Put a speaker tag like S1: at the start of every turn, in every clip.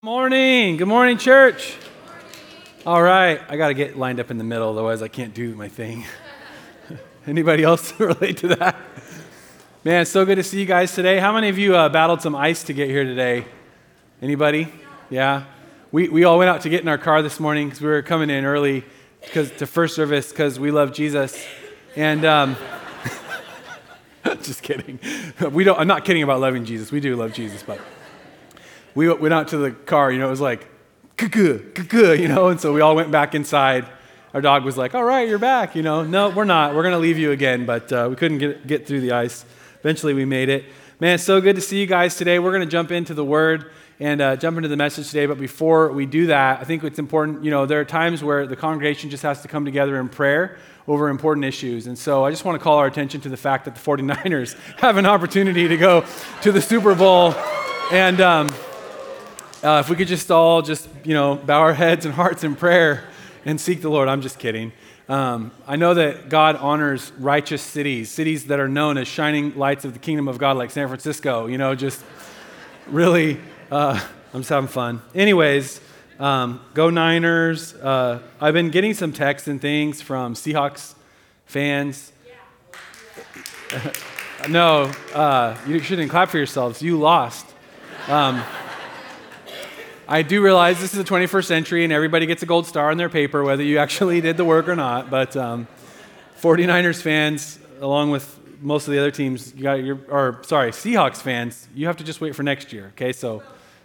S1: Good morning. Good morning, church. All right, I got to get lined up in the middle, otherwise I can't do my thing. Anybody else relate to that? Man, it's so good to see you guys today. How many of you uh, battled some ice to get here today? Anybody? Yeah. We, we all went out to get in our car this morning because we were coming in early because to first service because we love Jesus. And um, just kidding. We don't. I'm not kidding about loving Jesus. We do love Jesus, but we went out to the car, you know, it was like, cuckoo, cuckoo, you know, and so we all went back inside. Our dog was like, all right, you're back, you know. No, we're not. We're going to leave you again, but uh, we couldn't get, get through the ice. Eventually, we made it. Man, it's so good to see you guys today. We're going to jump into the Word and uh, jump into the message today. But before we do that, I think it's important, you know, there are times where the congregation just has to come together in prayer over important issues. And so I just want to call our attention to the fact that the 49ers have an opportunity to go to the Super Bowl. And, um, uh, if we could just all just, you know, bow our heads and hearts in prayer and seek the Lord. I'm just kidding. Um, I know that God honors righteous cities, cities that are known as shining lights of the kingdom of God, like San Francisco, you know, just really, uh, I'm just having fun. Anyways, um, go Niners. Uh, I've been getting some texts and things from Seahawks fans. no, uh, you shouldn't clap for yourselves. You lost. Um, I do realize this is the 21st century and everybody gets a gold star on their paper, whether you actually did the work or not. But um, 49ers fans, along with most of the other teams, you got your, or sorry, Seahawks fans, you have to just wait for next year. Okay, so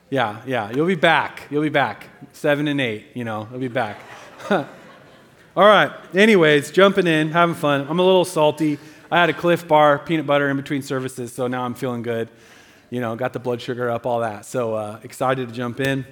S1: yeah, yeah, you'll be back. You'll be back. Seven and eight, you know, you'll be back. All right. Anyways, jumping in, having fun. I'm a little salty. I had a Clif Bar, peanut butter in between services, so now I'm feeling good you know, got the blood sugar up, all that. So uh, excited to jump in.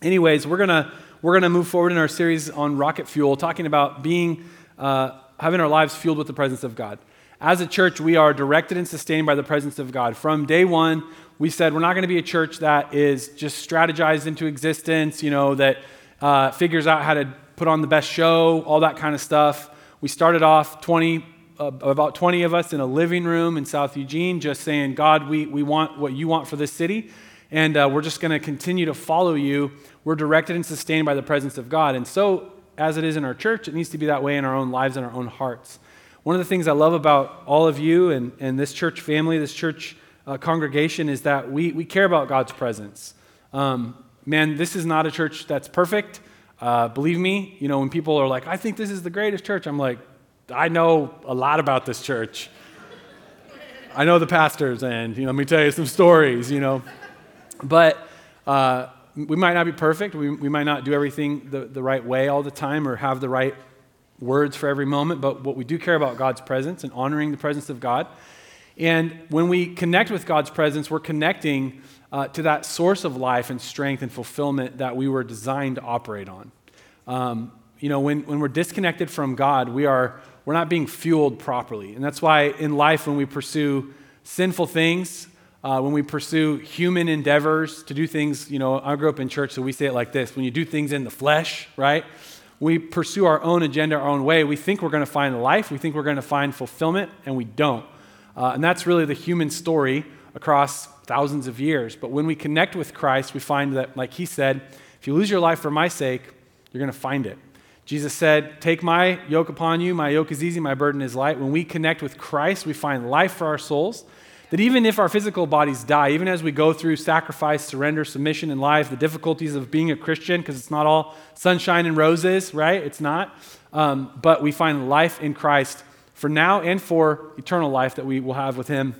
S1: Anyways, we're gonna we're gonna move forward in our series on rocket fuel, talking about being uh, having our lives fueled with the presence of God. As a church, we are directed and sustained by the presence of God. From day one, we said we're not going to be a church that is just strategized into existence, you know, that uh, figures out how to put on the best show, all that kind of stuff. We started off 20 about 20 of us in a living room in South Eugene, just saying, God, we, we want what you want for this city, and uh, we're just going to continue to follow you. We're directed and sustained by the presence of God. And so, as it is in our church, it needs to be that way in our own lives and our own hearts. One of the things I love about all of you and, and this church family, this church uh, congregation, is that we, we care about God's presence. Um, man, this is not a church that's perfect. Uh, believe me, you know, when people are like, I think this is the greatest church, I'm like, I know a lot about this church. I know the pastors, and you know, let me tell you some stories, you know. But uh, we might not be perfect. We, we might not do everything the, the right way all the time or have the right words for every moment. But what we do care about God's presence and honoring the presence of God. And when we connect with God's presence, we're connecting uh, to that source of life and strength and fulfillment that we were designed to operate on. Um, you know, when, when we're disconnected from God, we are we're not being fueled properly. And that's why in life, when we pursue sinful things, uh, when we pursue human endeavors to do things, you know, I grew up in church, so we say it like this when you do things in the flesh, right? We pursue our own agenda, our own way. We think we're going to find life, we think we're going to find fulfillment, and we don't. Uh, and that's really the human story across thousands of years. But when we connect with Christ, we find that, like he said, if you lose your life for my sake, you're going to find it. Jesus said, Take my yoke upon you. My yoke is easy, my burden is light. When we connect with Christ, we find life for our souls. That even if our physical bodies die, even as we go through sacrifice, surrender, submission in life, the difficulties of being a Christian, because it's not all sunshine and roses, right? It's not. Um, but we find life in Christ for now and for eternal life that we will have with Him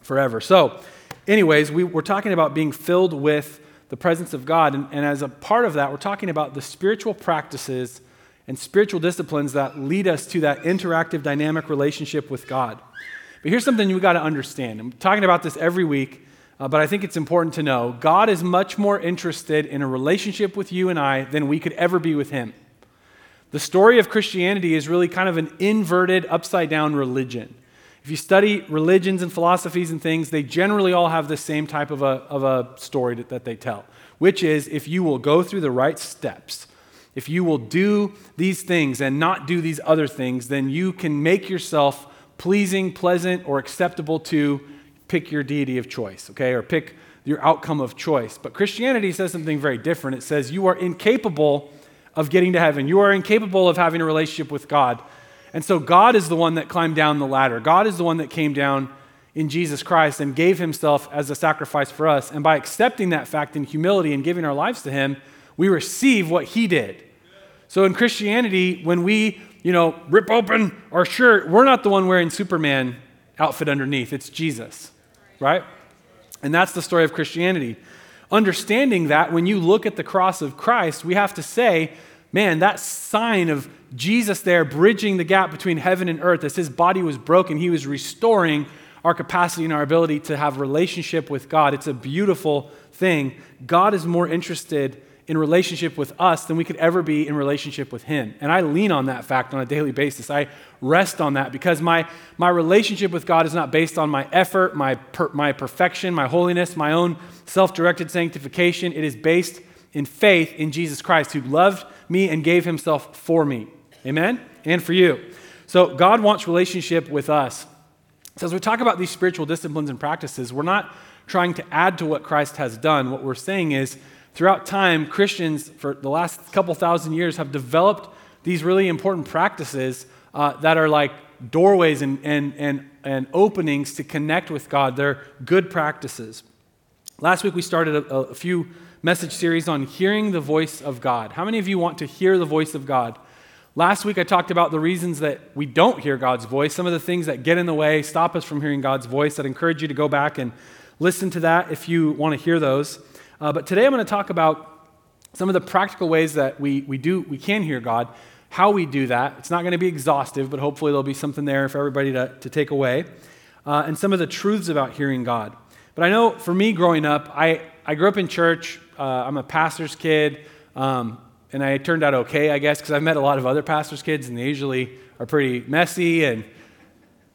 S1: forever. So, anyways, we, we're talking about being filled with the presence of God. And, and as a part of that, we're talking about the spiritual practices and spiritual disciplines that lead us to that interactive, dynamic relationship with God. But here's something you got to understand. I'm talking about this every week, uh, but I think it's important to know God is much more interested in a relationship with you and I than we could ever be with Him. The story of Christianity is really kind of an inverted, upside down religion. If you study religions and philosophies and things, they generally all have the same type of a, of a story that they tell, which is if you will go through the right steps, if you will do these things and not do these other things, then you can make yourself pleasing, pleasant, or acceptable to pick your deity of choice, okay? Or pick your outcome of choice. But Christianity says something very different. It says you are incapable of getting to heaven, you are incapable of having a relationship with God. And so God is the one that climbed down the ladder. God is the one that came down in Jesus Christ and gave himself as a sacrifice for us. And by accepting that fact in humility and giving our lives to him, we receive what he did. So in Christianity, when we, you know, rip open our shirt, we're not the one wearing Superman outfit underneath. It's Jesus, right? And that's the story of Christianity. Understanding that when you look at the cross of Christ, we have to say, man, that sign of Jesus there bridging the gap between heaven and earth, as his body was broken, he was restoring our capacity and our ability to have relationship with God. It's a beautiful thing. God is more interested in relationship with us than we could ever be in relationship with him. And I lean on that fact on a daily basis. I rest on that because my, my relationship with God is not based on my effort, my, per, my perfection, my holiness, my own self directed sanctification. It is based in faith in Jesus Christ, who loved me and gave himself for me. Amen? And for you. So God wants relationship with us. So as we talk about these spiritual disciplines and practices, we're not trying to add to what Christ has done. What we're saying is, throughout time, Christians for the last couple thousand years have developed these really important practices uh, that are like doorways and, and, and, and openings to connect with God. They're good practices. Last week, we started a, a few message series on hearing the voice of God. How many of you want to hear the voice of God? Last week, I talked about the reasons that we don't hear God's voice, some of the things that get in the way, stop us from hearing God's voice. I'd encourage you to go back and listen to that if you want to hear those. Uh, but today I'm going to talk about some of the practical ways that we, we do we can hear God, how we do that. It's not going to be exhaustive, but hopefully there'll be something there for everybody to, to take away, uh, and some of the truths about hearing God. But I know for me growing up, I, I grew up in church. Uh, I'm a pastor's kid, um, and I turned out okay, I guess, because I've met a lot of other pastor's kids, and they usually are pretty messy, and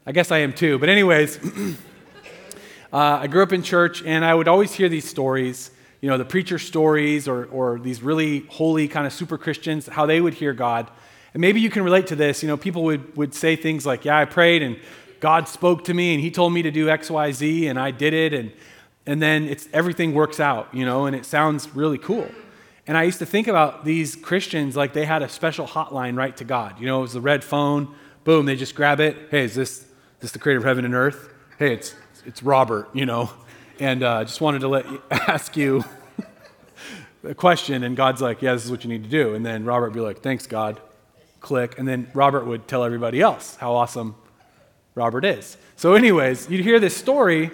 S1: I guess I am too. But, anyways, uh, I grew up in church, and I would always hear these stories you know, the preacher stories or, or these really holy kind of super Christians, how they would hear God. And maybe you can relate to this. You know, people would, would say things like, Yeah, I prayed and God spoke to me and he told me to do X, Y, Z and I did it. And, and then it's, everything works out, you know, and it sounds really cool. And I used to think about these Christians like they had a special hotline right to God. You know, it was the red phone. Boom, they just grab it. Hey, is this, this the creator of heaven and earth? Hey, it's, it's Robert, you know. And I uh, just wanted to let you, ask you a question, and God's like, yeah, this is what you need to do. And then Robert would be like, thanks, God. Click. And then Robert would tell everybody else how awesome Robert is. So, anyways, you'd hear this story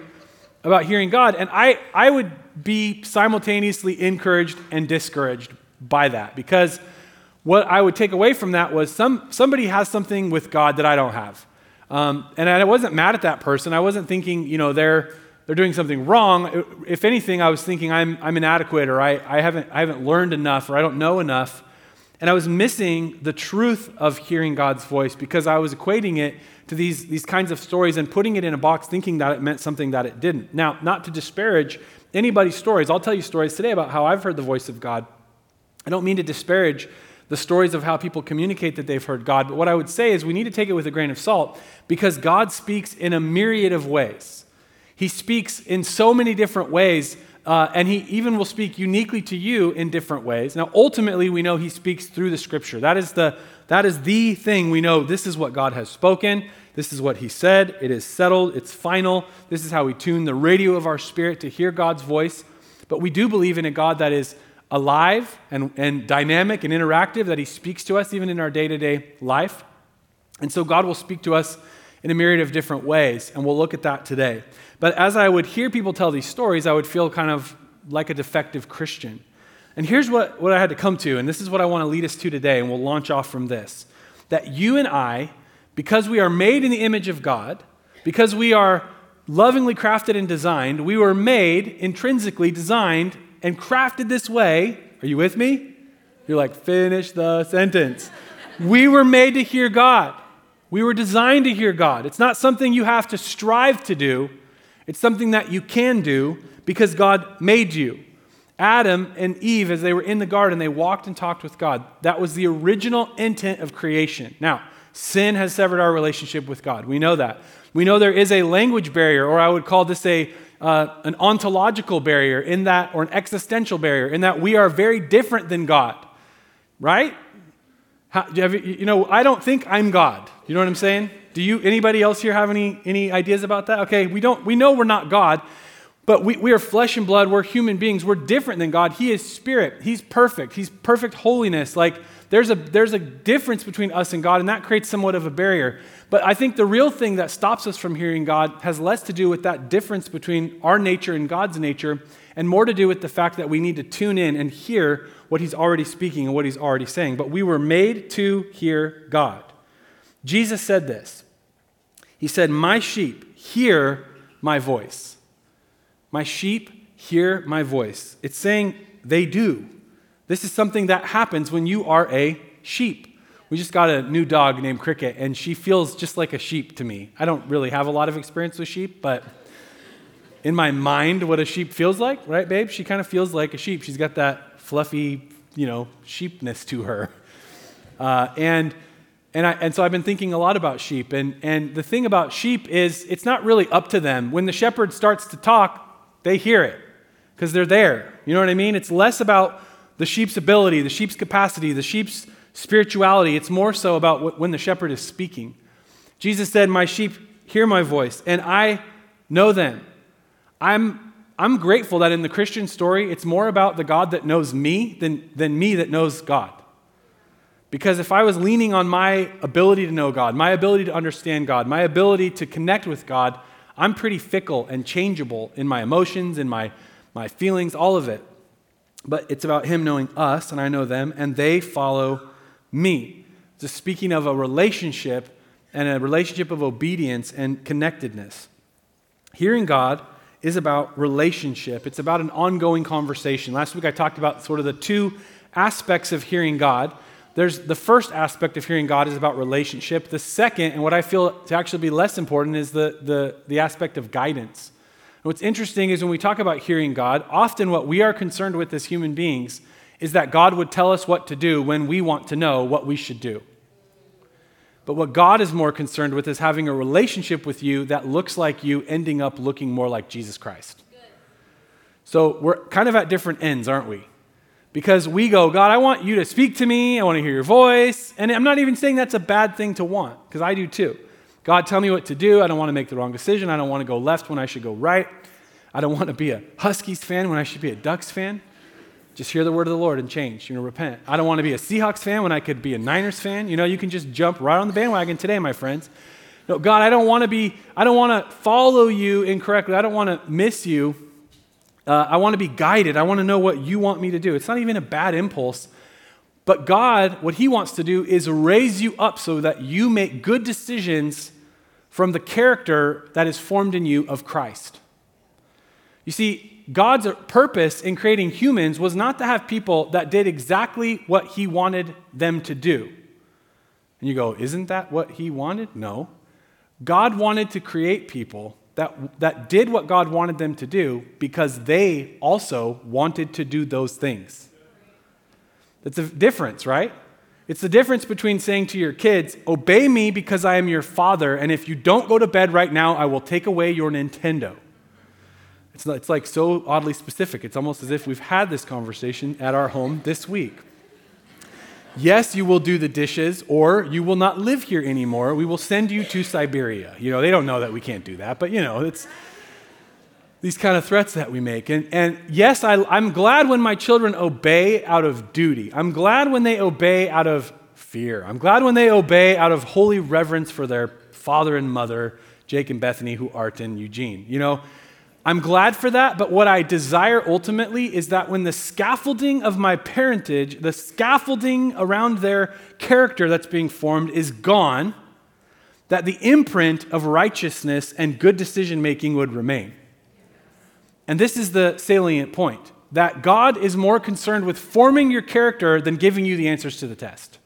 S1: about hearing God, and I, I would be simultaneously encouraged and discouraged by that because what I would take away from that was some, somebody has something with God that I don't have. Um, and I wasn't mad at that person. I wasn't thinking, you know, they're they're doing something wrong. If anything, I was thinking I'm, I'm inadequate or I, I, haven't, I haven't learned enough or I don't know enough. And I was missing the truth of hearing God's voice because I was equating it to these, these kinds of stories and putting it in a box thinking that it meant something that it didn't. Now, not to disparage anybody's stories, I'll tell you stories today about how I've heard the voice of God. I don't mean to disparage the stories of how people communicate that they've heard God, but what I would say is we need to take it with a grain of salt because God speaks in a myriad of ways. He speaks in so many different ways, uh, and he even will speak uniquely to you in different ways. Now, ultimately, we know he speaks through the scripture. That is the, that is the thing we know. This is what God has spoken. This is what he said. It is settled. It's final. This is how we tune the radio of our spirit to hear God's voice. But we do believe in a God that is alive and, and dynamic and interactive, that he speaks to us even in our day to day life. And so God will speak to us in a myriad of different ways, and we'll look at that today. But as I would hear people tell these stories, I would feel kind of like a defective Christian. And here's what, what I had to come to, and this is what I want to lead us to today, and we'll launch off from this. That you and I, because we are made in the image of God, because we are lovingly crafted and designed, we were made, intrinsically designed, and crafted this way. Are you with me? You're like, finish the sentence. we were made to hear God. We were designed to hear God. It's not something you have to strive to do, it's something that you can do because God made you. Adam and Eve, as they were in the garden, they walked and talked with God. That was the original intent of creation. Now, sin has severed our relationship with God. We know that. We know there is a language barrier, or I would call this a uh, an ontological barrier in that, or an existential barrier in that we are very different than God, right? How, you, you know, I don't think I'm God. You know what I'm saying? Do you, anybody else here have any, any ideas about that? Okay, we don't, we know we're not God, but we, we are flesh and blood. We're human beings. We're different than God. He is spirit. He's perfect. He's perfect holiness. Like, there's a, there's a difference between us and God, and that creates somewhat of a barrier. But I think the real thing that stops us from hearing God has less to do with that difference between our nature and God's nature, and more to do with the fact that we need to tune in and hear what He's already speaking and what He's already saying. But we were made to hear God. Jesus said this He said, My sheep hear my voice. My sheep hear my voice. It's saying they do. This is something that happens when you are a sheep. We just got a new dog named Cricket, and she feels just like a sheep to me. I don't really have a lot of experience with sheep, but in my mind, what a sheep feels like, right, babe? She kind of feels like a sheep. She's got that fluffy, you know, sheepness to her. Uh, and and, I, and so I've been thinking a lot about sheep. And, and the thing about sheep is it's not really up to them. When the shepherd starts to talk, they hear it because they're there. You know what I mean? It's less about the sheep's ability, the sheep's capacity, the sheep's spirituality. It's more so about when the shepherd is speaking. Jesus said, My sheep hear my voice, and I know them. I'm, I'm grateful that in the Christian story, it's more about the God that knows me than, than me that knows God. Because if I was leaning on my ability to know God, my ability to understand God, my ability to connect with God, I'm pretty fickle and changeable in my emotions, in my, my feelings, all of it. But it's about Him knowing us, and I know them, and they follow me. Just speaking of a relationship and a relationship of obedience and connectedness. Hearing God is about relationship, it's about an ongoing conversation. Last week I talked about sort of the two aspects of hearing God. There's the first aspect of hearing God is about relationship. The second, and what I feel to actually be less important, is the, the, the aspect of guidance. And what's interesting is when we talk about hearing God, often what we are concerned with as human beings is that God would tell us what to do when we want to know what we should do. But what God is more concerned with is having a relationship with you that looks like you ending up looking more like Jesus Christ. So we're kind of at different ends, aren't we? Because we go, God, I want you to speak to me. I want to hear your voice. And I'm not even saying that's a bad thing to want, because I do too. God, tell me what to do. I don't want to make the wrong decision. I don't want to go left when I should go right. I don't want to be a Huskies fan when I should be a Ducks fan. Just hear the word of the Lord and change, you know, repent. I don't want to be a Seahawks fan when I could be a Niners fan. You know, you can just jump right on the bandwagon today, my friends. No, God, I don't want to be, I don't want to follow you incorrectly. I don't want to miss you. Uh, I want to be guided. I want to know what you want me to do. It's not even a bad impulse. But God, what He wants to do is raise you up so that you make good decisions from the character that is formed in you of Christ. You see, God's purpose in creating humans was not to have people that did exactly what he wanted them to do. And you go, isn't that what he wanted? No. God wanted to create people that, that did what God wanted them to do because they also wanted to do those things. That's a difference, right? It's the difference between saying to your kids, Obey me because I am your father, and if you don't go to bed right now, I will take away your Nintendo. It's, not, it's like so oddly specific. It's almost as if we've had this conversation at our home this week. Yes, you will do the dishes, or you will not live here anymore. We will send you to Siberia. You know, they don't know that we can't do that, but you know, it's these kind of threats that we make. And, and yes, I, I'm glad when my children obey out of duty. I'm glad when they obey out of fear. I'm glad when they obey out of holy reverence for their father and mother, Jake and Bethany, who art in Eugene. You know, I'm glad for that, but what I desire ultimately is that when the scaffolding of my parentage, the scaffolding around their character that's being formed is gone, that the imprint of righteousness and good decision making would remain. And this is the salient point that God is more concerned with forming your character than giving you the answers to the test.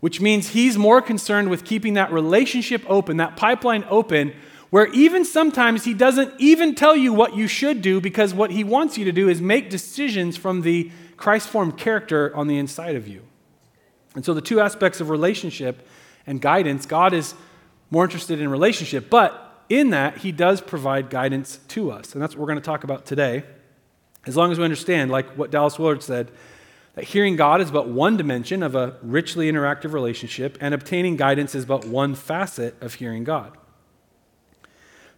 S1: Which means He's more concerned with keeping that relationship open, that pipeline open where even sometimes he doesn't even tell you what you should do because what he wants you to do is make decisions from the Christ formed character on the inside of you. And so, the two aspects of relationship and guidance, God is more interested in relationship, but in that, he does provide guidance to us. And that's what we're going to talk about today. As long as we understand, like what Dallas Willard said, that hearing God is but one dimension of a richly interactive relationship, and obtaining guidance is but one facet of hearing God.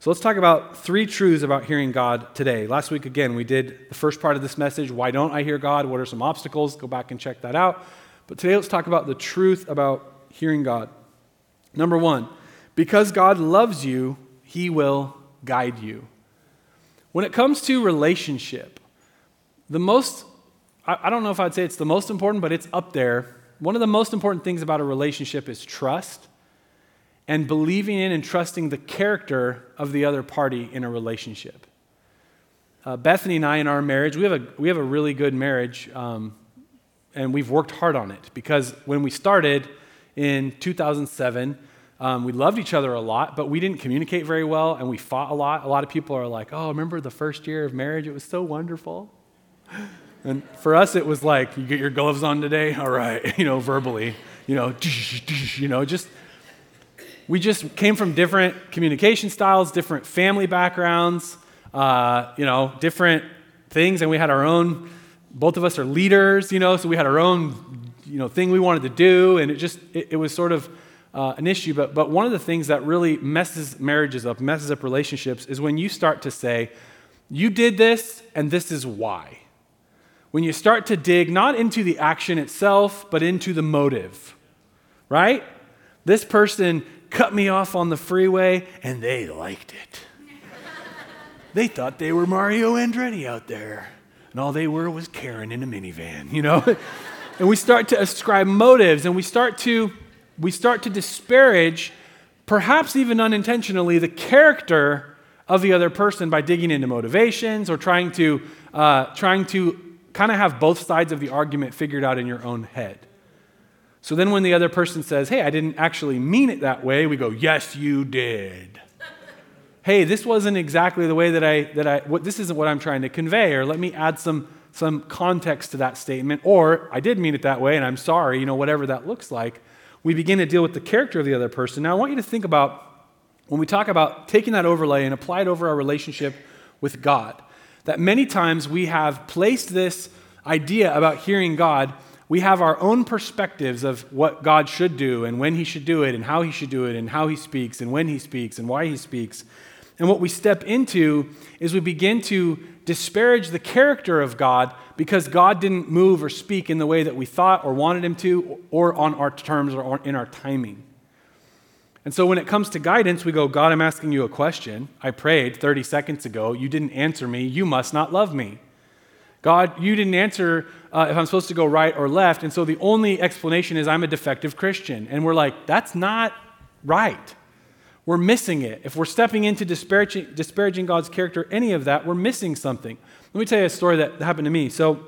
S1: So let's talk about three truths about hearing God today. Last week, again, we did the first part of this message Why don't I hear God? What are some obstacles? Go back and check that out. But today, let's talk about the truth about hearing God. Number one, because God loves you, he will guide you. When it comes to relationship, the most, I, don't know if I'd say it's the most important, but it's up there. One of the most important things about a relationship is trust and believing in and trusting the character of the other party in a relationship. Uh, Bethany and I, in our marriage, we have a, we have a really good marriage, um, and we've worked hard on it because when we started in 2007, um, we loved each other a lot, but we didn't communicate very well, and we fought a lot. A lot of people are like, oh, remember the first year of marriage? It was so wonderful. And for us, it was like, you get your gloves on today? All right, you know, verbally, you know, you know, just, we just came from different communication styles, different family backgrounds, uh, you know, different things, and we had our own, both of us are leaders, you know, so we had our own, you know, thing we wanted to do, and it just, it, it was sort of, uh, an issue, but, but one of the things that really messes marriages up, messes up relationships, is when you start to say, You did this, and this is why. When you start to dig not into the action itself, but into the motive, right? This person cut me off on the freeway, and they liked it. they thought they were Mario Andretti out there, and all they were was Karen in a minivan, you know? and we start to ascribe motives, and we start to we start to disparage, perhaps even unintentionally, the character of the other person by digging into motivations or trying to, uh, trying to kind of have both sides of the argument figured out in your own head. So then when the other person says, hey, I didn't actually mean it that way, we go, yes, you did. hey, this wasn't exactly the way that I, that I what, this isn't what I'm trying to convey, or let me add some, some context to that statement, or I did mean it that way and I'm sorry, you know, whatever that looks like we begin to deal with the character of the other person. Now, I want you to think about when we talk about taking that overlay and apply it over our relationship with God, that many times we have placed this idea about hearing God, we have our own perspectives of what God should do and when He should do it and how He should do it and how He speaks and when He speaks and why He speaks. And what we step into is we begin to disparage the character of God because God didn't move or speak in the way that we thought or wanted Him to, or on our terms or in our timing. And so when it comes to guidance, we go, God, I'm asking you a question. I prayed 30 seconds ago. You didn't answer me. You must not love me. God, you didn't answer uh, if I'm supposed to go right or left. And so the only explanation is I'm a defective Christian. And we're like, that's not right we're missing it. If we're stepping into disparaging, disparaging God's character, any of that, we're missing something. Let me tell you a story that happened to me. So,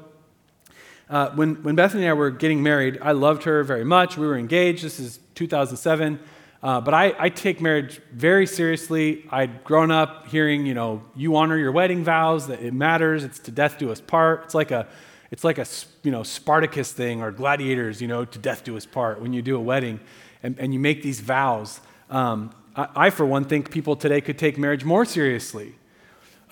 S1: uh, when, when Bethany and I were getting married, I loved her very much. We were engaged. This is 2007. Uh, but I, I, take marriage very seriously. I'd grown up hearing, you know, you honor your wedding vows, that it matters, it's to death do us part. It's like a, it's like a, you know, Spartacus thing or gladiators, you know, to death do us part when you do a wedding and, and you make these vows. Um, I, I, for one, think people today could take marriage more seriously.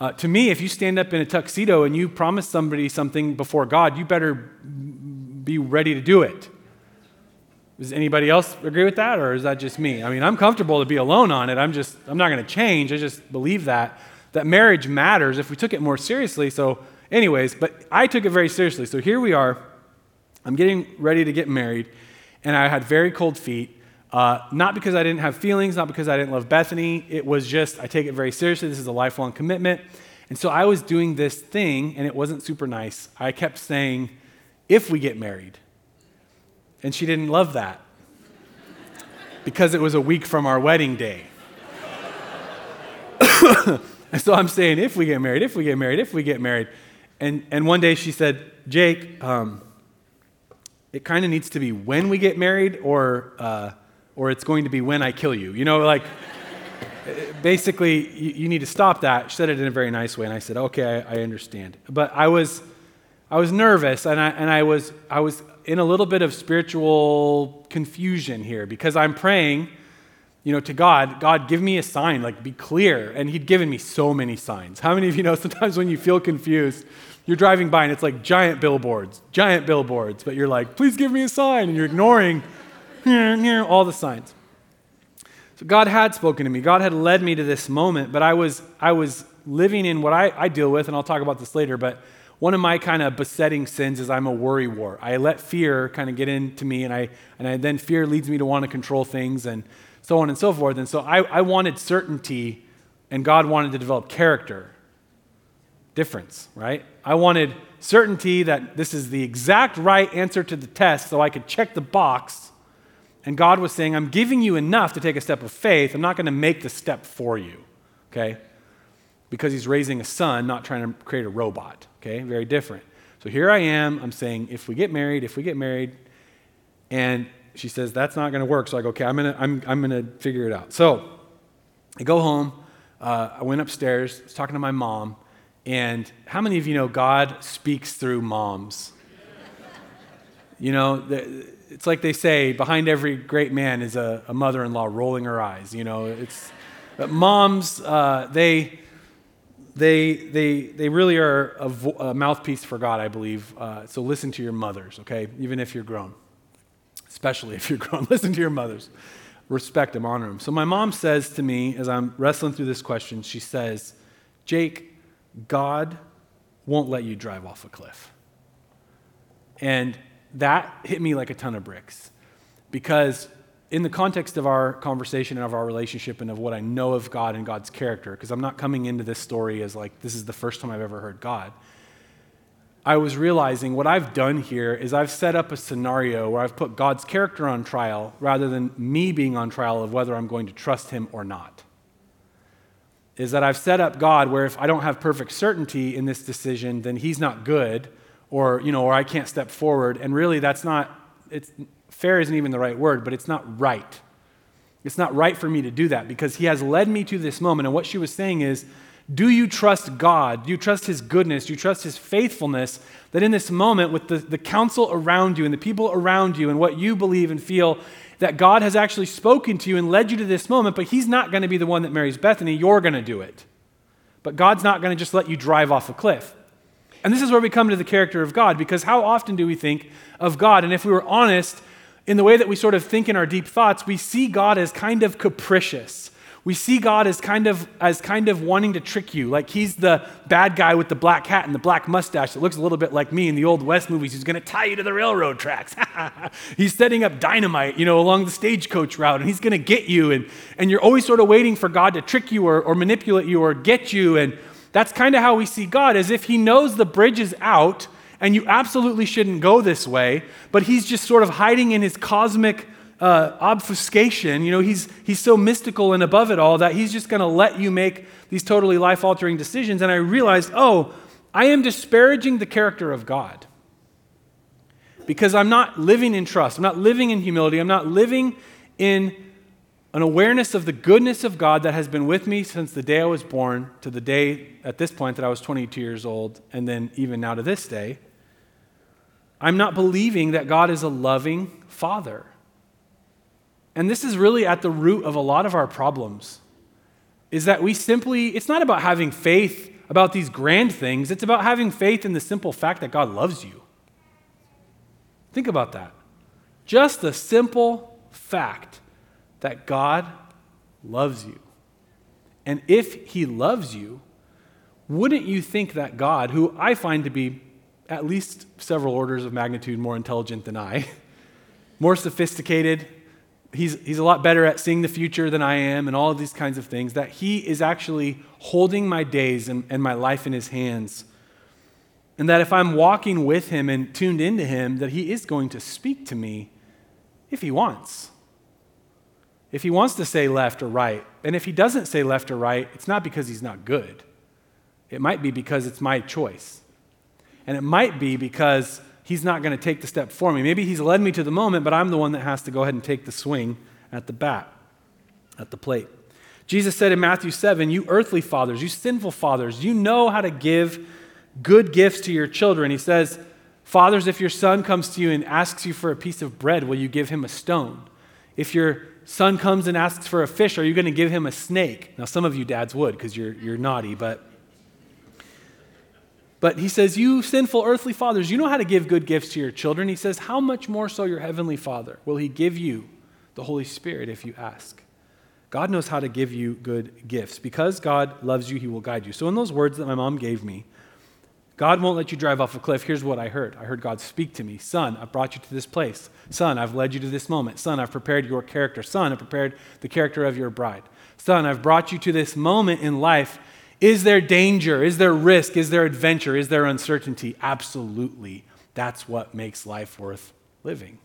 S1: Uh, to me, if you stand up in a tuxedo and you promise somebody something before God, you better be ready to do it. Does anybody else agree with that, or is that just me? I mean, I'm comfortable to be alone on it. I'm just, I'm not going to change. I just believe that that marriage matters if we took it more seriously. So, anyways, but I took it very seriously. So here we are. I'm getting ready to get married, and I had very cold feet. Uh, not because I didn't have feelings, not because I didn't love Bethany. It was just, I take it very seriously. This is a lifelong commitment. And so I was doing this thing, and it wasn't super nice. I kept saying, if we get married. And she didn't love that because it was a week from our wedding day. and so I'm saying, if we get married, if we get married, if we get married. And, and one day she said, Jake, um, it kind of needs to be when we get married or uh, or it's going to be when I kill you. You know, like, basically, you, you, need to stop that. She said it in a very nice way, and I said, okay, I, I understand. But I was, I was nervous, and I, and I, was, I was in a little bit of spiritual confusion here because I'm praying you know, to God, God, give me a sign, like be clear. And He'd given me so many signs. How many of you know sometimes when you feel confused, you're driving by and it's like giant billboards, giant billboards, but you're like, please give me a sign, and you're ignoring all the signs. So God had spoken to me. God had led me to this moment, but I was, I was living in what I, I deal with, and I'll talk about this later, but one of my kind of besetting sins is I'm a worry war. I let fear kind of get into me, and I, and I then fear leads me to want to control things and so on and so forth. And so I, I wanted certainty, and God wanted to develop character. Difference, right? I wanted certainty that this is the exact right answer to the test so I could check the box. And God was saying, I'm giving you enough to take a step of faith. I'm not going to make the step for you, okay? Because He's raising a son, not trying to create a robot. Okay, very different. So here I am. I'm saying, if we get married, if we get married, and she says that's not going to work. So I go, okay, I'm gonna, I'm, I'm gonna figure it out. So I go home. Uh, I went upstairs. I was talking to my mom, and how many of you know God speaks through moms? you know, it's like they say, behind every great man is a, a mother-in-law rolling her eyes. You know, it's moms. Uh, they they, they, they really are a, vo- a mouthpiece for God, I believe. Uh, so listen to your mothers, okay? Even if you're grown, especially if you're grown, listen to your mothers. Respect them, honor them. So my mom says to me, as I'm wrestling through this question, she says, Jake, God won't let you drive off a cliff. And that hit me like a ton of bricks because in the context of our conversation and of our relationship and of what I know of God and God's character, because I'm not coming into this story as like, this is the first time I've ever heard God, I was realizing what I've done here is I've set up a scenario where I've put God's character on trial rather than me being on trial of whether I'm going to trust Him or not. Is that I've set up God where if I don't have perfect certainty in this decision, then He's not good, or, you know, or I can't step forward. And really, that's not, it's, fair isn't even the right word, but it's not right. It's not right for me to do that because he has led me to this moment. And what she was saying is, do you trust God? Do you trust his goodness? Do you trust his faithfulness? That in this moment, with the, the counsel around you and the people around you and what you believe and feel, that God has actually spoken to you and led you to this moment, but he's not going to be the one that marries Bethany. You're going to do it. But God's not going to just let you drive off a cliff. And this is where we come to the character of God because how often do we think of God? And if we were honest, in the way that we sort of think in our deep thoughts, we see God as kind of capricious. We see God as kind of as kind of wanting to trick you, like he's the bad guy with the black hat and the black mustache that looks a little bit like me in the old West movies. He's going to tie you to the railroad tracks. he's setting up dynamite, you know, along the stagecoach route, and he's going to get you, and and you're always sort of waiting for God to trick you or, or manipulate you or get you, and that's kind of how we see God, as if He knows the bridge is out and you absolutely shouldn't go this way, but he's just sort of hiding in his cosmic uh, obfuscation. You know, he's, he's so mystical and above it all that he's just going to let you make these totally life altering decisions. And I realized, oh, I am disparaging the character of God because I'm not living in trust. I'm not living in humility. I'm not living in an awareness of the goodness of God that has been with me since the day I was born to the day at this point that I was 22 years old, and then even now to this day. I'm not believing that God is a loving father. And this is really at the root of a lot of our problems. Is that we simply, it's not about having faith about these grand things, it's about having faith in the simple fact that God loves you. Think about that. Just the simple fact that God loves you. And if He loves you, wouldn't you think that God, who I find to be at least several orders of magnitude more intelligent than I, more sophisticated. He's, he's a lot better at seeing the future than I am, and all of these kinds of things. That he is actually holding my days and, and my life in his hands. And that if I'm walking with him and tuned into him, that he is going to speak to me if he wants. If he wants to say left or right. And if he doesn't say left or right, it's not because he's not good. It might be because it's my choice. And it might be because he's not going to take the step for me. Maybe he's led me to the moment, but I'm the one that has to go ahead and take the swing at the bat, at the plate. Jesus said in Matthew 7, You earthly fathers, you sinful fathers, you know how to give good gifts to your children. He says, Fathers, if your son comes to you and asks you for a piece of bread, will you give him a stone? If your son comes and asks for a fish, are you going to give him a snake? Now, some of you dads would because you're, you're naughty, but. But he says, You sinful earthly fathers, you know how to give good gifts to your children. He says, How much more so your heavenly Father will he give you the Holy Spirit if you ask? God knows how to give you good gifts. Because God loves you, he will guide you. So, in those words that my mom gave me, God won't let you drive off a cliff. Here's what I heard I heard God speak to me Son, I've brought you to this place. Son, I've led you to this moment. Son, I've prepared your character. Son, I've prepared the character of your bride. Son, I've brought you to this moment in life. Is there danger? Is there risk? Is there adventure? Is there uncertainty? Absolutely. That's what makes life worth living.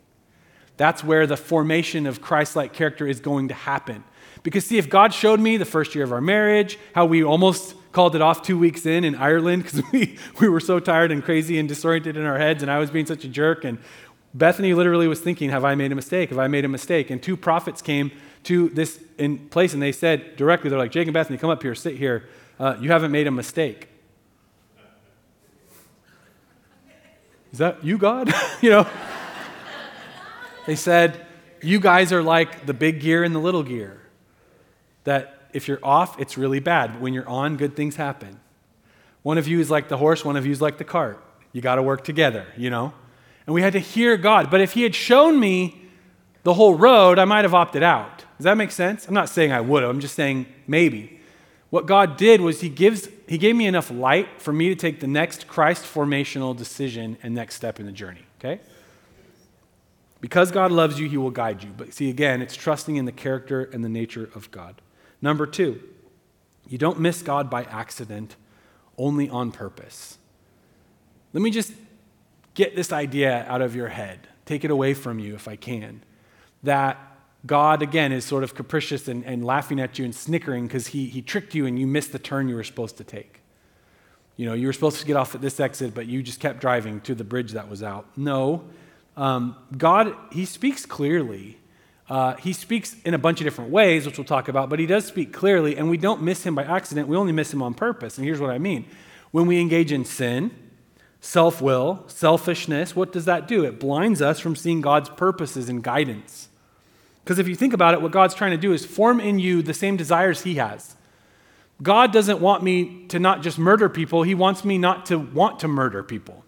S1: That's where the formation of Christ like character is going to happen. Because, see, if God showed me the first year of our marriage, how we almost called it off two weeks in in Ireland because we, we were so tired and crazy and disoriented in our heads, and I was being such a jerk. And Bethany literally was thinking, Have I made a mistake? Have I made a mistake? And two prophets came to this in place and they said directly, They're like, Jake and Bethany, come up here, sit here. Uh, you haven't made a mistake. Is that you, God? you know? They said, You guys are like the big gear and the little gear. That if you're off, it's really bad. But when you're on, good things happen. One of you is like the horse, one of you is like the cart. You got to work together, you know? And we had to hear God. But if He had shown me the whole road, I might have opted out. Does that make sense? I'm not saying I would have, I'm just saying maybe. What God did was He, gives, he gave me enough light for me to take the next Christ formational decision and next step in the journey, okay? Because God loves you, He will guide you. But see, again, it's trusting in the character and the nature of God. Number two, you don't miss God by accident, only on purpose. Let me just get this idea out of your head, take it away from you if I can, that God, again, is sort of capricious and, and laughing at you and snickering because he, he tricked you and you missed the turn you were supposed to take. You know, you were supposed to get off at this exit, but you just kept driving to the bridge that was out. No. Um, God, He speaks clearly uh, he speaks in a bunch of different ways, which we'll talk about, but he does speak clearly, and we don't miss him by accident. We only miss him on purpose. And here's what I mean when we engage in sin, self will, selfishness, what does that do? It blinds us from seeing God's purposes and guidance. Because if you think about it, what God's trying to do is form in you the same desires he has. God doesn't want me to not just murder people, he wants me not to want to murder people.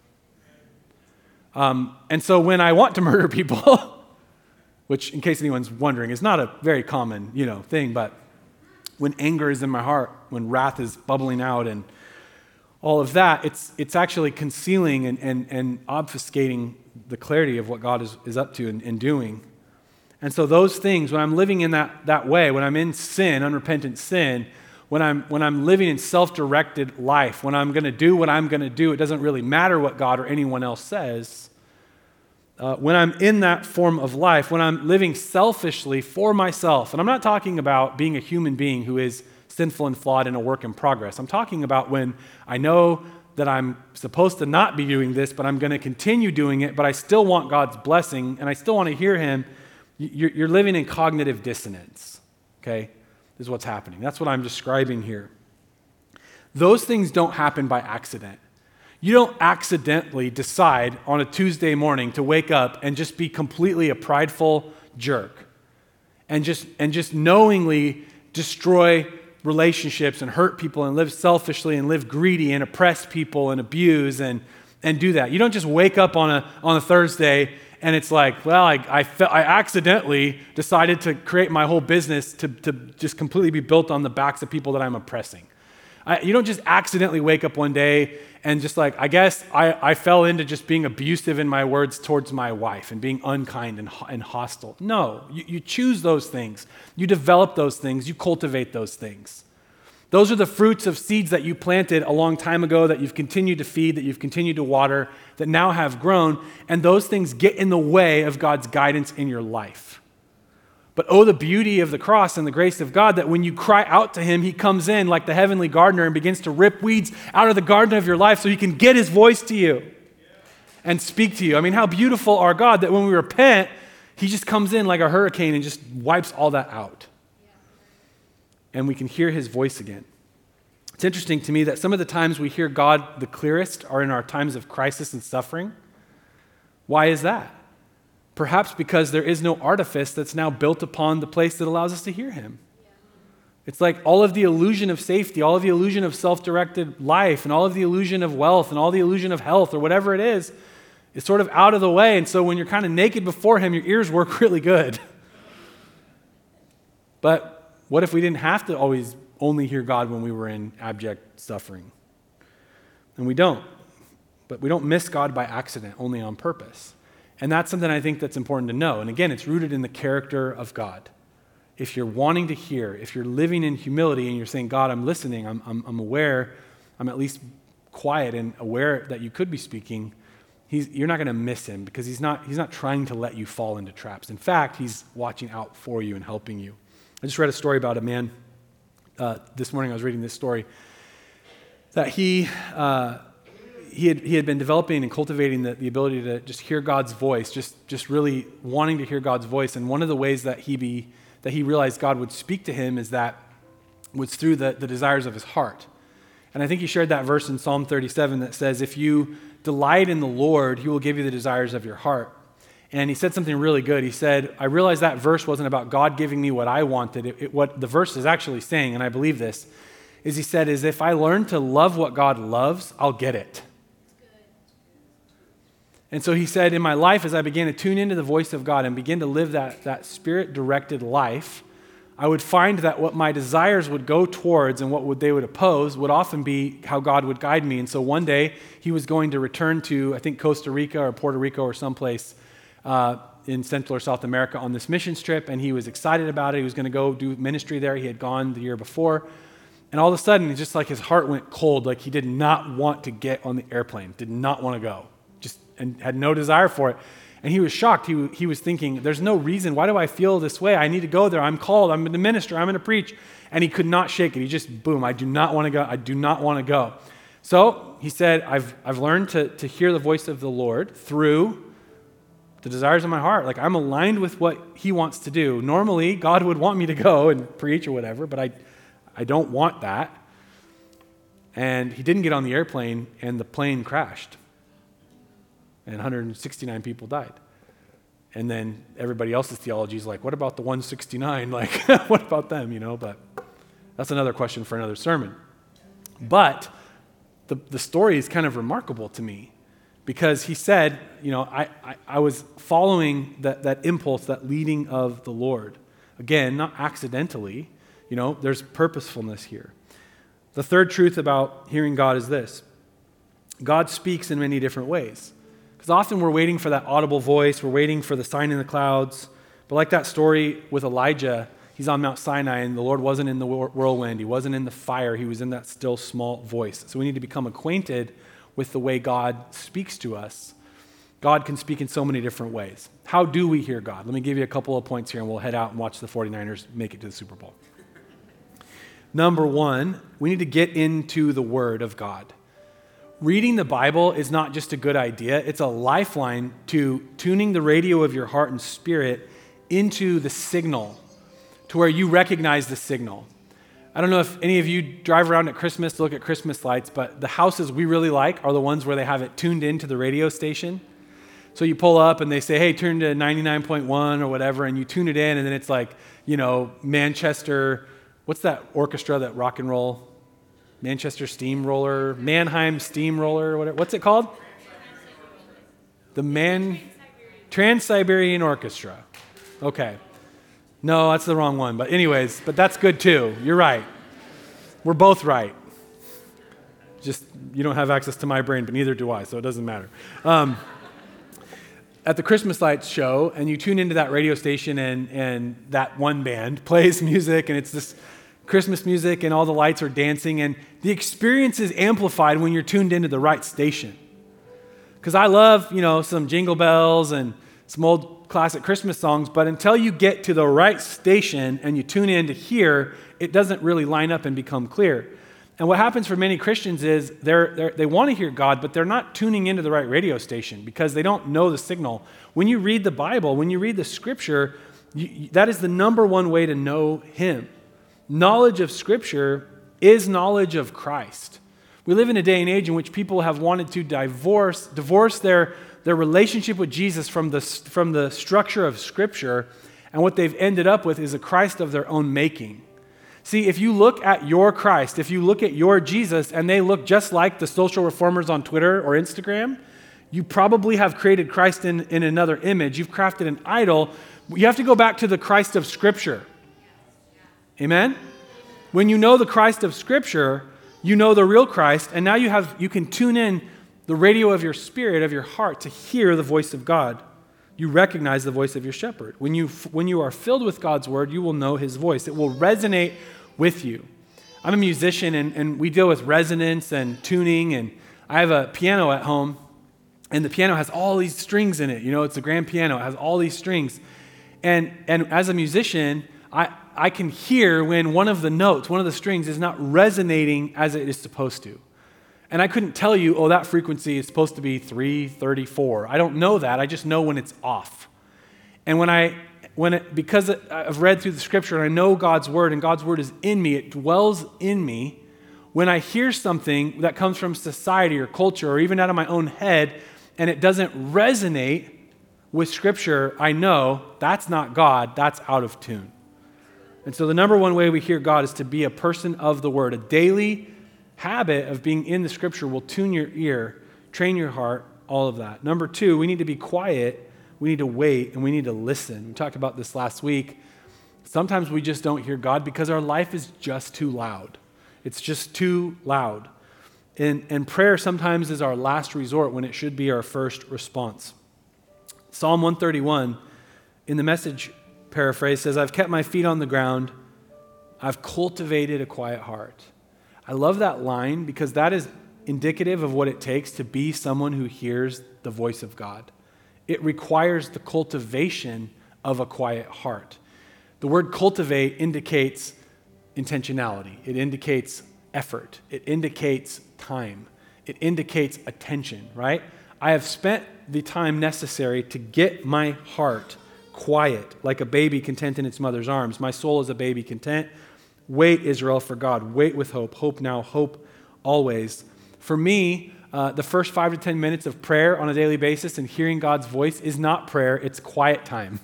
S1: Um, and so when I want to murder people, which, in case anyone's wondering, is not a very common, you know, thing. But when anger is in my heart, when wrath is bubbling out, and all of that, it's, it's actually concealing and, and, and obfuscating the clarity of what God is, is up to and, and doing. And so, those things, when I'm living in that, that way, when I'm in sin, unrepentant sin, when I'm, when I'm living in self directed life, when I'm going to do what I'm going to do, it doesn't really matter what God or anyone else says uh, when I'm in that form of life, when I'm living selfishly for myself, and I'm not talking about being a human being who is sinful and flawed and a work in progress. I'm talking about when I know that I'm supposed to not be doing this, but I'm going to continue doing it, but I still want God's blessing and I still want to hear Him. You're, you're living in cognitive dissonance, okay? This is what's happening. That's what I'm describing here. Those things don't happen by accident. You don't accidentally decide on a Tuesday morning to wake up and just be completely a prideful jerk and just, and just knowingly destroy relationships and hurt people and live selfishly and live greedy and oppress people and abuse and, and do that. You don't just wake up on a, on a Thursday and it's like, well, I, I, fe- I accidentally decided to create my whole business to, to just completely be built on the backs of people that I'm oppressing. I, you don't just accidentally wake up one day and just like, I guess I, I fell into just being abusive in my words towards my wife and being unkind and, and hostile. No, you, you choose those things. You develop those things. You cultivate those things. Those are the fruits of seeds that you planted a long time ago that you've continued to feed, that you've continued to water, that now have grown, and those things get in the way of God's guidance in your life. But oh, the beauty of the cross and the grace of God that when you cry out to Him, He comes in like the heavenly gardener and begins to rip weeds out of the garden of your life so He can get His voice to you and speak to you. I mean, how beautiful our God that when we repent, He just comes in like a hurricane and just wipes all that out. And we can hear His voice again. It's interesting to me that some of the times we hear God the clearest are in our times of crisis and suffering. Why is that? Perhaps because there is no artifice that's now built upon the place that allows us to hear him. It's like all of the illusion of safety, all of the illusion of self directed life, and all of the illusion of wealth, and all the illusion of health, or whatever it is, is sort of out of the way. And so when you're kind of naked before Him, your ears work really good. But what if we didn't have to always only hear God when we were in abject suffering? And we don't. But we don't miss God by accident, only on purpose. And that's something I think that's important to know. And again, it's rooted in the character of God. If you're wanting to hear, if you're living in humility and you're saying, God, I'm listening, I'm, I'm, I'm aware, I'm at least quiet and aware that you could be speaking, you're not going to miss him because he's not, he's not trying to let you fall into traps. In fact, he's watching out for you and helping you. I just read a story about a man. Uh, this morning I was reading this story that he, uh, he, had, he had been developing and cultivating the, the ability to just hear God's voice, just, just really wanting to hear God's voice. And one of the ways that he, be, that he realized God would speak to him is that was through the, the desires of his heart. And I think he shared that verse in Psalm 37 that says, If you delight in the Lord, he will give you the desires of your heart. And he said something really good. He said, I realized that verse wasn't about God giving me what I wanted. It, it, what the verse is actually saying, and I believe this, is he said, is if I learn to love what God loves, I'll get it. And so he said, in my life, as I began to tune into the voice of God and begin to live that, that spirit directed life, I would find that what my desires would go towards and what would, they would oppose would often be how God would guide me. And so one day he was going to return to, I think, Costa Rica or Puerto Rico or someplace uh, in Central or South America on this mission trip, and he was excited about it. He was going to go do ministry there. He had gone the year before. And all of a sudden, just like his heart went cold, like he did not want to get on the airplane, did not want to go, just and had no desire for it. And he was shocked. He, he was thinking, There's no reason. Why do I feel this way? I need to go there. I'm called. I'm the minister. I'm going to preach. And he could not shake it. He just, boom, I do not want to go. I do not want to go. So he said, I've, I've learned to, to hear the voice of the Lord through the desires of my heart. Like I'm aligned with what he wants to do. Normally, God would want me to go and preach or whatever, but I, I don't want that. And he didn't get on the airplane, and the plane crashed. And 169 people died. And then everybody else's theology is like, what about the 169? Like, what about them, you know? But that's another question for another sermon. But the, the story is kind of remarkable to me because he said, you know, I, I, I, was following that, that impulse, that leading of the Lord. Again, not accidentally, you know, there's purposefulness here. The third truth about hearing God is this God speaks in many different ways. Because often we're waiting for that audible voice, we're waiting for the sign in the clouds. But like that story with Elijah, he's on Mount Sinai and the Lord wasn't in the whirlwind, he wasn't in the fire, he was in that still small voice. So we need to become acquainted with the way God speaks to us. God can speak in so many different ways. How do we hear God? Let me give you a couple of points here and we'll head out and watch the 49ers make it to the Super Bowl. Number one, we need to get into the Word of God. Reading the Bible is not just a good idea, it's a lifeline to tuning the radio of your heart and spirit into the signal, to where you recognize the signal. I don't know if any of you drive around at Christmas to look at Christmas lights, but the houses we really like are the ones where they have it tuned into the radio station. So you pull up and they say, hey, turn to 99.1 or whatever, and you tune it in, and then it's like, you know, Manchester, what's that orchestra that rock and roll? Manchester Steamroller, Mannheim Steamroller, whatever. What's it called? The Man Trans Siberian Orchestra. Okay. No, that's the wrong one. But, anyways, but that's good too. You're right. We're both right. Just, you don't have access to my brain, but neither do I, so it doesn't matter. Um, at the Christmas lights show, and you tune into that radio station, and, and that one band plays music, and it's this Christmas music, and all the lights are dancing, and the experience is amplified when you're tuned into the right station. Because I love, you know, some jingle bells and some old classic Christmas songs, but until you get to the right station and you tune in to hear, it doesn't really line up and become clear. And what happens for many Christians is they're, they're, they want to hear God, but they're not tuning into the right radio station because they don't know the signal. When you read the Bible, when you read the scripture, you, that is the number one way to know Him. Knowledge of scripture is knowledge of Christ. We live in a day and age in which people have wanted to divorce, divorce their their relationship with Jesus from the, from the structure of Scripture, and what they've ended up with is a Christ of their own making. See, if you look at your Christ, if you look at your Jesus, and they look just like the social reformers on Twitter or Instagram, you probably have created Christ in, in another image. You've crafted an idol. You have to go back to the Christ of Scripture. Amen? When you know the Christ of Scripture, you know the real Christ, and now you, have, you can tune in the radio of your spirit, of your heart, to hear the voice of God. You recognize the voice of your shepherd. When you, when you are filled with God's word, you will know his voice. It will resonate with you. I'm a musician, and, and we deal with resonance and tuning, and I have a piano at home, and the piano has all these strings in it. You know, it's a grand piano, it has all these strings. And, and as a musician, I, I can hear when one of the notes, one of the strings, is not resonating as it is supposed to. And I couldn't tell you, oh, that frequency is supposed to be 334. I don't know that. I just know when it's off. And when I, when it, because I've read through the scripture and I know God's word and God's word is in me, it dwells in me. When I hear something that comes from society or culture or even out of my own head and it doesn't resonate with scripture, I know that's not God, that's out of tune. And so the number one way we hear God is to be a person of the word. A daily habit of being in the scripture will tune your ear, train your heart, all of that. Number two, we need to be quiet, we need to wait, and we need to listen. We talked about this last week. Sometimes we just don't hear God because our life is just too loud. It's just too loud. And, and prayer sometimes is our last resort when it should be our first response. Psalm 131 in the message paraphrase says, I've kept my feet on the ground, I've cultivated a quiet heart. I love that line because that is indicative of what it takes to be someone who hears the voice of God. It requires the cultivation of a quiet heart. The word cultivate indicates intentionality, it indicates effort, it indicates time, it indicates attention, right? I have spent the time necessary to get my heart quiet, like a baby content in its mother's arms. My soul is a baby content. Wait, Israel, for God. Wait with hope. Hope now, hope always. For me, uh, the first five to 10 minutes of prayer on a daily basis and hearing God's voice is not prayer, it's quiet time.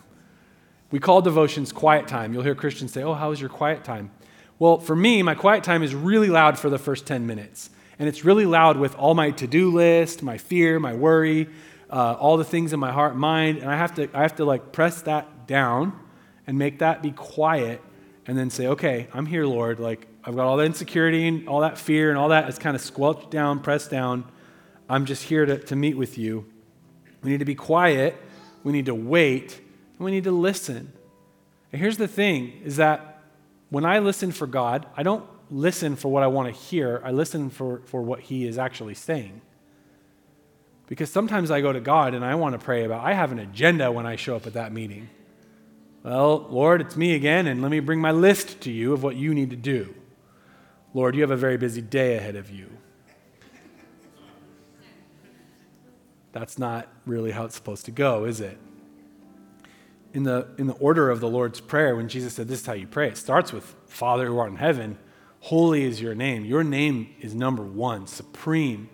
S1: We call devotions quiet time. You'll hear Christians say, Oh, how was your quiet time? Well, for me, my quiet time is really loud for the first 10 minutes. And it's really loud with all my to do list, my fear, my worry, uh, all the things in my heart, mind, and I have to, I have to like press that down and make that be quiet, and then say, okay, I'm here, Lord. Like I've got all that insecurity and all that fear and all that is kind of squelched down, pressed down. I'm just here to, to meet with you. We need to be quiet. We need to wait. And we need to listen. And here's the thing: is that when I listen for God, I don't listen for what I want to hear. I listen for, for what He is actually saying. Because sometimes I go to God and I want to pray about, I have an agenda when I show up at that meeting. Well, Lord, it's me again, and let me bring my list to you of what you need to do. Lord, you have a very busy day ahead of you. That's not really how it's supposed to go, is it? In the, in the order of the Lord's Prayer, when Jesus said, This is how you pray, it starts with Father who art in heaven, holy is your name. Your name is number one, supreme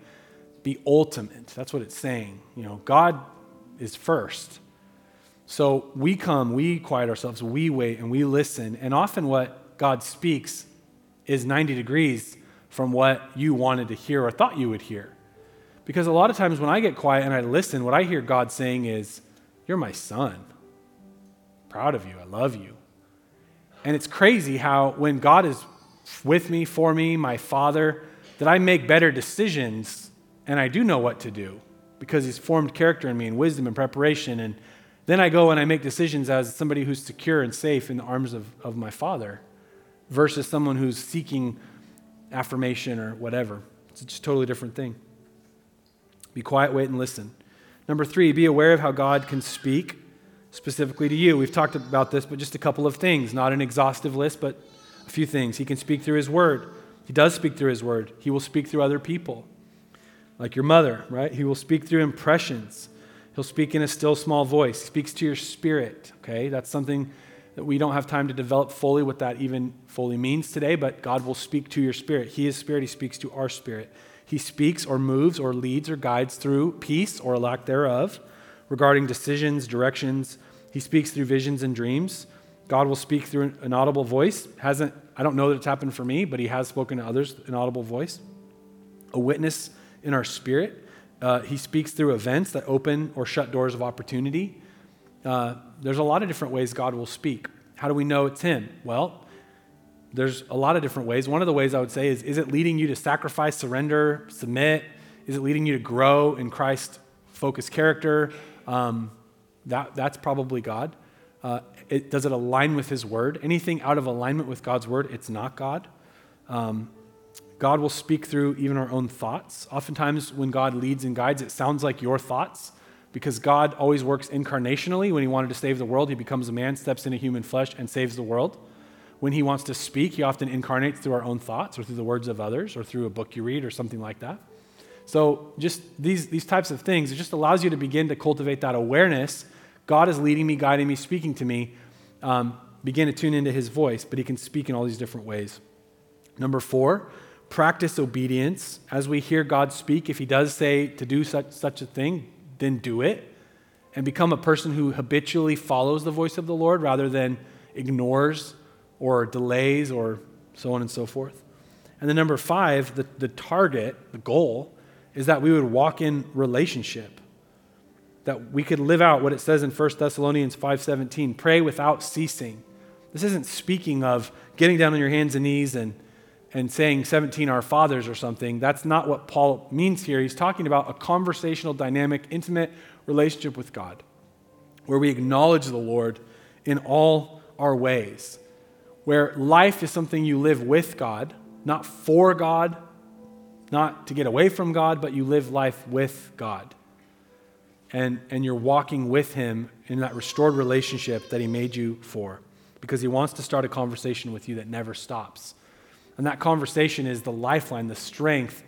S1: be ultimate. That's what it's saying. You know, God is first. So we come, we quiet ourselves, we wait, and we listen. And often what God speaks is 90 degrees from what you wanted to hear or thought you would hear. Because a lot of times when I get quiet and I listen, what I hear God saying is, You're my son. Proud of you. I love you. And it's crazy how when God is with me, for me, my father, that I make better decisions and I do know what to do because He's formed character in me and wisdom and preparation. And then I go and I make decisions as somebody who's secure and safe in the arms of, of my Father versus someone who's seeking affirmation or whatever. It's just a totally different thing. Be quiet, wait, and listen. Number three, be aware of how God can speak specifically to you. We've talked about this, but just a couple of things. Not an exhaustive list, but a few things. He can speak through His Word. He does speak through His Word. He will speak through other people like your mother, right? He will speak through impressions. He'll speak in a still small voice. He speaks to your spirit, okay? That's something that we don't have time to develop fully what that even fully means today, but God will speak to your spirit. He is spirit, He speaks to our spirit. He speaks or moves or leads or guides through peace or lack thereof regarding decisions, directions. He speaks through visions and dreams. God will speak through an audible voice. Hasn't I don't know that it's happened for me, but he has spoken to others in audible voice. A witness in our spirit. Uh, he speaks through events that open or shut doors of opportunity. Uh, there's a lot of different ways God will speak. How do we know it's Him? Well, there's a lot of different ways. One of the ways I would say is is it leading you to sacrifice, surrender, submit? Is it leading you to grow in Christ focused character? Um, that, that's probably God. Uh, it, does it align with His word? Anything out of alignment with God's word, it's not God. Um, God will speak through even our own thoughts. Oftentimes, when God leads and guides, it sounds like your thoughts because God always works incarnationally. When He wanted to save the world, He becomes a man, steps into human flesh, and saves the world. When He wants to speak, He often incarnates through our own thoughts or through the words of others or through a book you read or something like that. So, just these, these types of things, it just allows you to begin to cultivate that awareness. God is leading me, guiding me, speaking to me. Um, begin to tune into His voice, but He can speak in all these different ways. Number four, practice obedience. As we hear God speak, if He does say to do such, such a thing, then do it. And become a person who habitually follows the voice of the Lord rather than ignores or delays or so on and so forth. And then number five, the, the target, the goal, is that we would walk in relationship. That we could live out what it says in 1 Thessalonians 5:17, pray without ceasing. This isn't speaking of getting down on your hands and knees and and saying 17 our fathers or something. That's not what Paul means here. He's talking about a conversational, dynamic, intimate relationship with God where we acknowledge the Lord in all our ways. Where life is something you live with God, not for God, not to get away from God, but you live life with God. And, and you're walking with Him in that restored relationship that He made you for because He wants to start a conversation with you that never stops. And that conversation is the lifeline, the strength.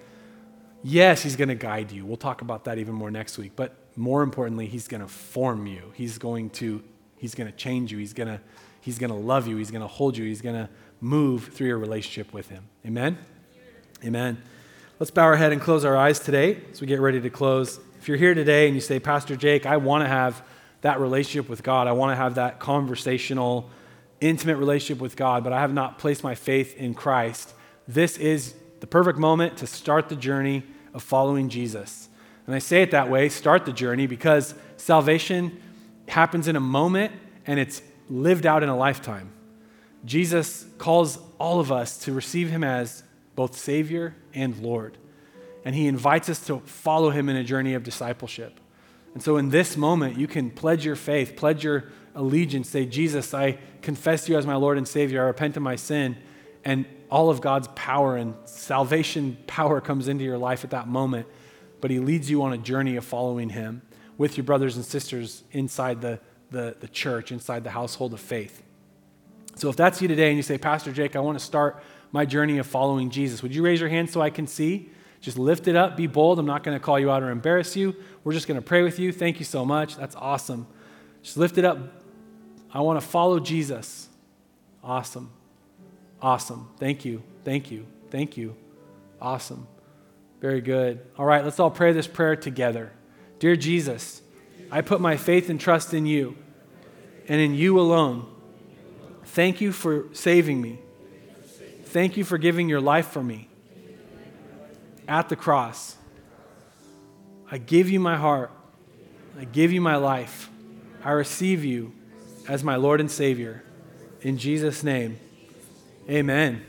S1: Yes, he's going to guide you. We'll talk about that even more next week. But more importantly, he's going to form you. He's going to he's going to change you. He's going to he's going to love you. He's going to hold you. He's going to move through your relationship with him. Amen. Amen. Let's bow our head and close our eyes today as we get ready to close. If you're here today and you say, Pastor Jake, I want to have that relationship with God. I want to have that conversational intimate relationship with God, but I have not placed my faith in Christ, this is the perfect moment to start the journey of following Jesus. And I say it that way start the journey because salvation happens in a moment and it's lived out in a lifetime. Jesus calls all of us to receive him as both Savior and Lord. And he invites us to follow him in a journey of discipleship. And so in this moment, you can pledge your faith, pledge your allegiance, say, Jesus, I confess you as my Lord and Savior, I repent of my sin, and all of God's power and salvation power comes into your life at that moment. But He leads you on a journey of following Him with your brothers and sisters inside the, the, the church, inside the household of faith. So if that's you today and you say, Pastor Jake, I want to start my journey of following Jesus, would you raise your hand so I can see? Just lift it up, be bold. I'm not going to call you out or embarrass you. We're just going to pray with you. Thank you so much. That's awesome. Just lift it up, I want to follow Jesus. Awesome. Awesome. Thank you. Thank you. Thank you. Awesome. Very good. All right, let's all pray this prayer together. Dear Jesus, I put my faith and trust in you and in you alone. Thank you for saving me. Thank you for giving your life for me at the cross. I give you my heart. I give you my life. I receive you as my Lord and Savior. In Jesus' name, amen.